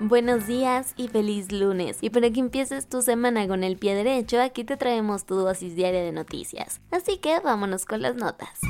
Buenos días y feliz lunes. Y para que empieces tu semana con el pie derecho, aquí te traemos tu dosis diaria de noticias. Así que vámonos con las notas.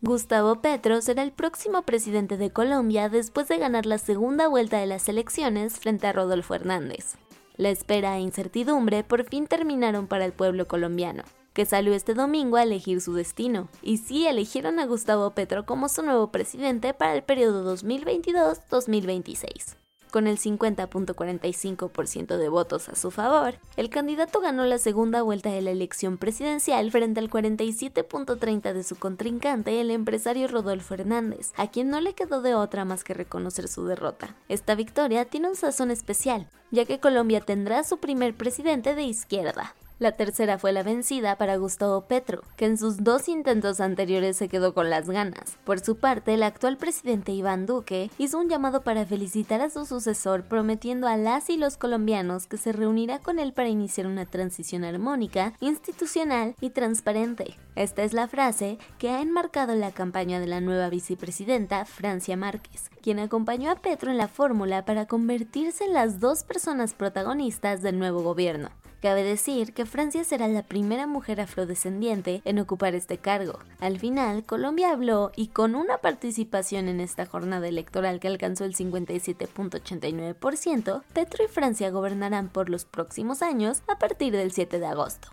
Gustavo Petro será el próximo presidente de Colombia después de ganar la segunda vuelta de las elecciones frente a Rodolfo Hernández. La espera e incertidumbre por fin terminaron para el pueblo colombiano que salió este domingo a elegir su destino. Y sí eligieron a Gustavo Petro como su nuevo presidente para el periodo 2022-2026. Con el 50.45% de votos a su favor, el candidato ganó la segunda vuelta de la elección presidencial frente al 47.30% de su contrincante, el empresario Rodolfo Hernández, a quien no le quedó de otra más que reconocer su derrota. Esta victoria tiene un sazón especial, ya que Colombia tendrá su primer presidente de izquierda, la tercera fue la vencida para Gustavo Petro, que en sus dos intentos anteriores se quedó con las ganas. Por su parte, el actual presidente Iván Duque hizo un llamado para felicitar a su sucesor, prometiendo a las y los colombianos que se reunirá con él para iniciar una transición armónica, institucional y transparente. Esta es la frase que ha enmarcado la campaña de la nueva vicepresidenta Francia Márquez, quien acompañó a Petro en la fórmula para convertirse en las dos personas protagonistas del nuevo gobierno. Cabe decir que Francia será la primera mujer afrodescendiente en ocupar este cargo. Al final, Colombia habló y con una participación en esta jornada electoral que alcanzó el 57.89%, Petro y Francia gobernarán por los próximos años a partir del 7 de agosto.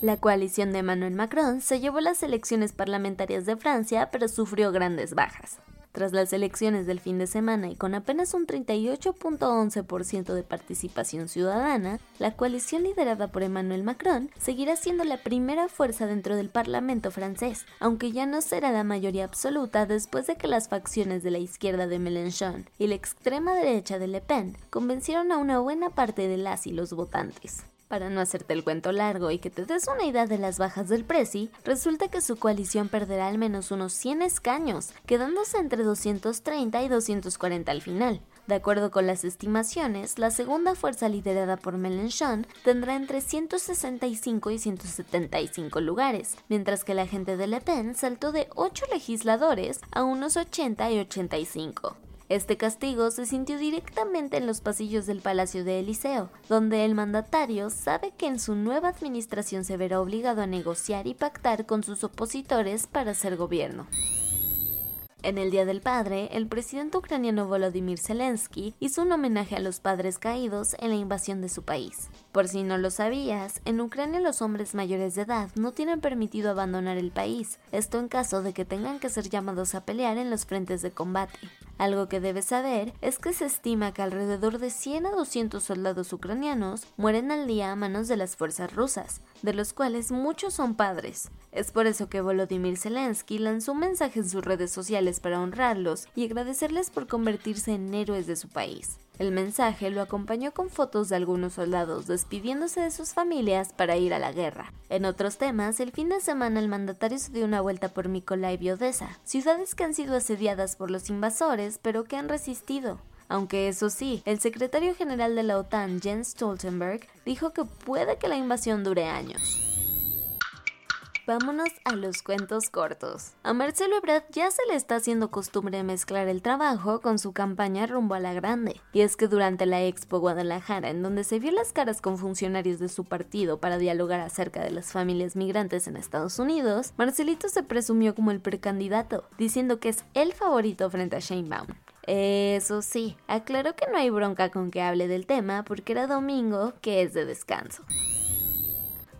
La coalición de Emmanuel Macron se llevó las elecciones parlamentarias de Francia, pero sufrió grandes bajas. Tras las elecciones del fin de semana y con apenas un 38.11% de participación ciudadana, la coalición liderada por Emmanuel Macron seguirá siendo la primera fuerza dentro del Parlamento francés, aunque ya no será la mayoría absoluta después de que las facciones de la izquierda de Mélenchon y la extrema derecha de Le Pen convencieron a una buena parte de las y los votantes. Para no hacerte el cuento largo y que te des una idea de las bajas del Prezi, resulta que su coalición perderá al menos unos 100 escaños, quedándose entre 230 y 240 al final. De acuerdo con las estimaciones, la segunda fuerza liderada por Mélenchon tendrá entre 165 y 175 lugares, mientras que la gente de Le Pen saltó de 8 legisladores a unos 80 y 85. Este castigo se sintió directamente en los pasillos del Palacio de Eliseo, donde el mandatario sabe que en su nueva administración se verá obligado a negociar y pactar con sus opositores para hacer gobierno. En el Día del Padre, el presidente ucraniano Volodymyr Zelensky hizo un homenaje a los padres caídos en la invasión de su país. Por si no lo sabías, en Ucrania los hombres mayores de edad no tienen permitido abandonar el país, esto en caso de que tengan que ser llamados a pelear en los frentes de combate. Algo que debes saber es que se estima que alrededor de 100 a 200 soldados ucranianos mueren al día a manos de las fuerzas rusas, de los cuales muchos son padres. Es por eso que Volodymyr Zelensky lanzó un mensaje en sus redes sociales para honrarlos y agradecerles por convertirse en héroes de su país. El mensaje lo acompañó con fotos de algunos soldados despidiéndose de sus familias para ir a la guerra. En otros temas, el fin de semana el mandatario se dio una vuelta por Mykolaiv y Odessa, ciudades que han sido asediadas por los invasores pero que han resistido. Aunque eso sí, el secretario general de la OTAN, Jens Stoltenberg, dijo que puede que la invasión dure años. Vámonos a los cuentos cortos. A Marcelo Ebrard ya se le está haciendo costumbre mezclar el trabajo con su campaña rumbo a la grande. Y es que durante la Expo Guadalajara, en donde se vio las caras con funcionarios de su partido para dialogar acerca de las familias migrantes en Estados Unidos, Marcelito se presumió como el precandidato, diciendo que es el favorito frente a Shane Eso sí, aclaró que no hay bronca con que hable del tema porque era domingo, que es de descanso.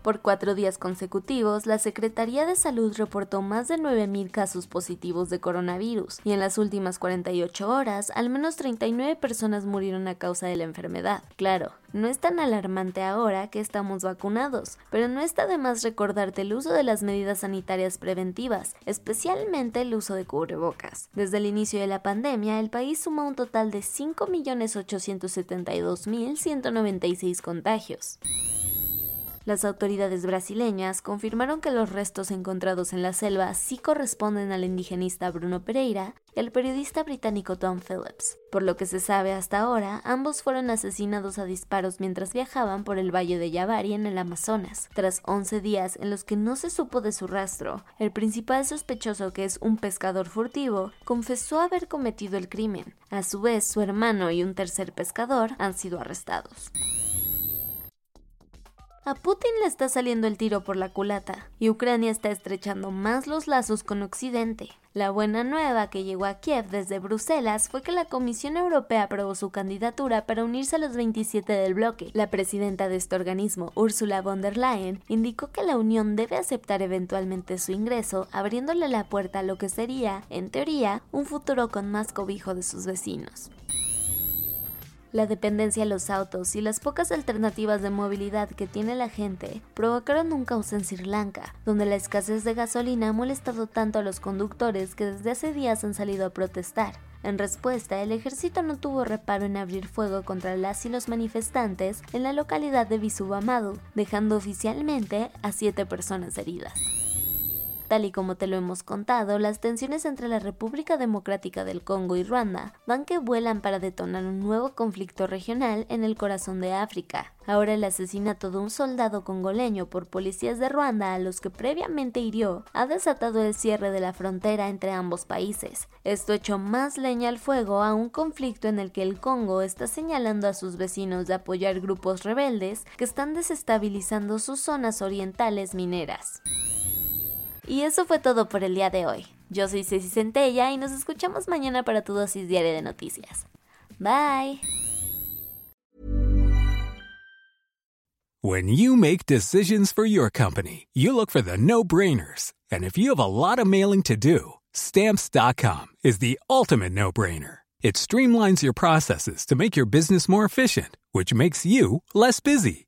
Por cuatro días consecutivos, la Secretaría de Salud reportó más de 9.000 casos positivos de coronavirus y en las últimas 48 horas, al menos 39 personas murieron a causa de la enfermedad. Claro, no es tan alarmante ahora que estamos vacunados, pero no está de más recordarte el uso de las medidas sanitarias preventivas, especialmente el uso de cubrebocas. Desde el inicio de la pandemia, el país suma un total de 5.872.196 contagios. Las autoridades brasileñas confirmaron que los restos encontrados en la selva sí corresponden al indigenista Bruno Pereira y al periodista británico Tom Phillips. Por lo que se sabe hasta ahora, ambos fueron asesinados a disparos mientras viajaban por el valle de Yavari en el Amazonas. Tras 11 días en los que no se supo de su rastro, el principal sospechoso, que es un pescador furtivo, confesó haber cometido el crimen. A su vez, su hermano y un tercer pescador han sido arrestados. A Putin le está saliendo el tiro por la culata y Ucrania está estrechando más los lazos con Occidente. La buena nueva que llegó a Kiev desde Bruselas fue que la Comisión Europea aprobó su candidatura para unirse a los 27 del bloque. La presidenta de este organismo, Ursula von der Leyen, indicó que la Unión debe aceptar eventualmente su ingreso, abriéndole la puerta a lo que sería, en teoría, un futuro con más cobijo de sus vecinos. La dependencia de los autos y las pocas alternativas de movilidad que tiene la gente provocaron un caos en Sri Lanka, donde la escasez de gasolina ha molestado tanto a los conductores que desde hace días han salido a protestar. En respuesta, el ejército no tuvo reparo en abrir fuego contra las y los manifestantes en la localidad de Visubamadu, dejando oficialmente a siete personas heridas. Tal y como te lo hemos contado, las tensiones entre la República Democrática del Congo y Ruanda van que vuelan para detonar un nuevo conflicto regional en el corazón de África. Ahora el asesinato de un soldado congoleño por policías de Ruanda a los que previamente hirió ha desatado el cierre de la frontera entre ambos países. Esto echó más leña al fuego a un conflicto en el que el Congo está señalando a sus vecinos de apoyar grupos rebeldes que están desestabilizando sus zonas orientales mineras. Y eso fue todo por el día de hoy. Yo soy Ceci Centella y nos escuchamos mañana para tu dosis diaria de noticias. Bye. When you make decisions for your company, you look for the no-brainers. And if you have a lot of mailing to do, stamps.com is the ultimate no-brainer. It streamlines your processes to make your business more efficient, which makes you less busy.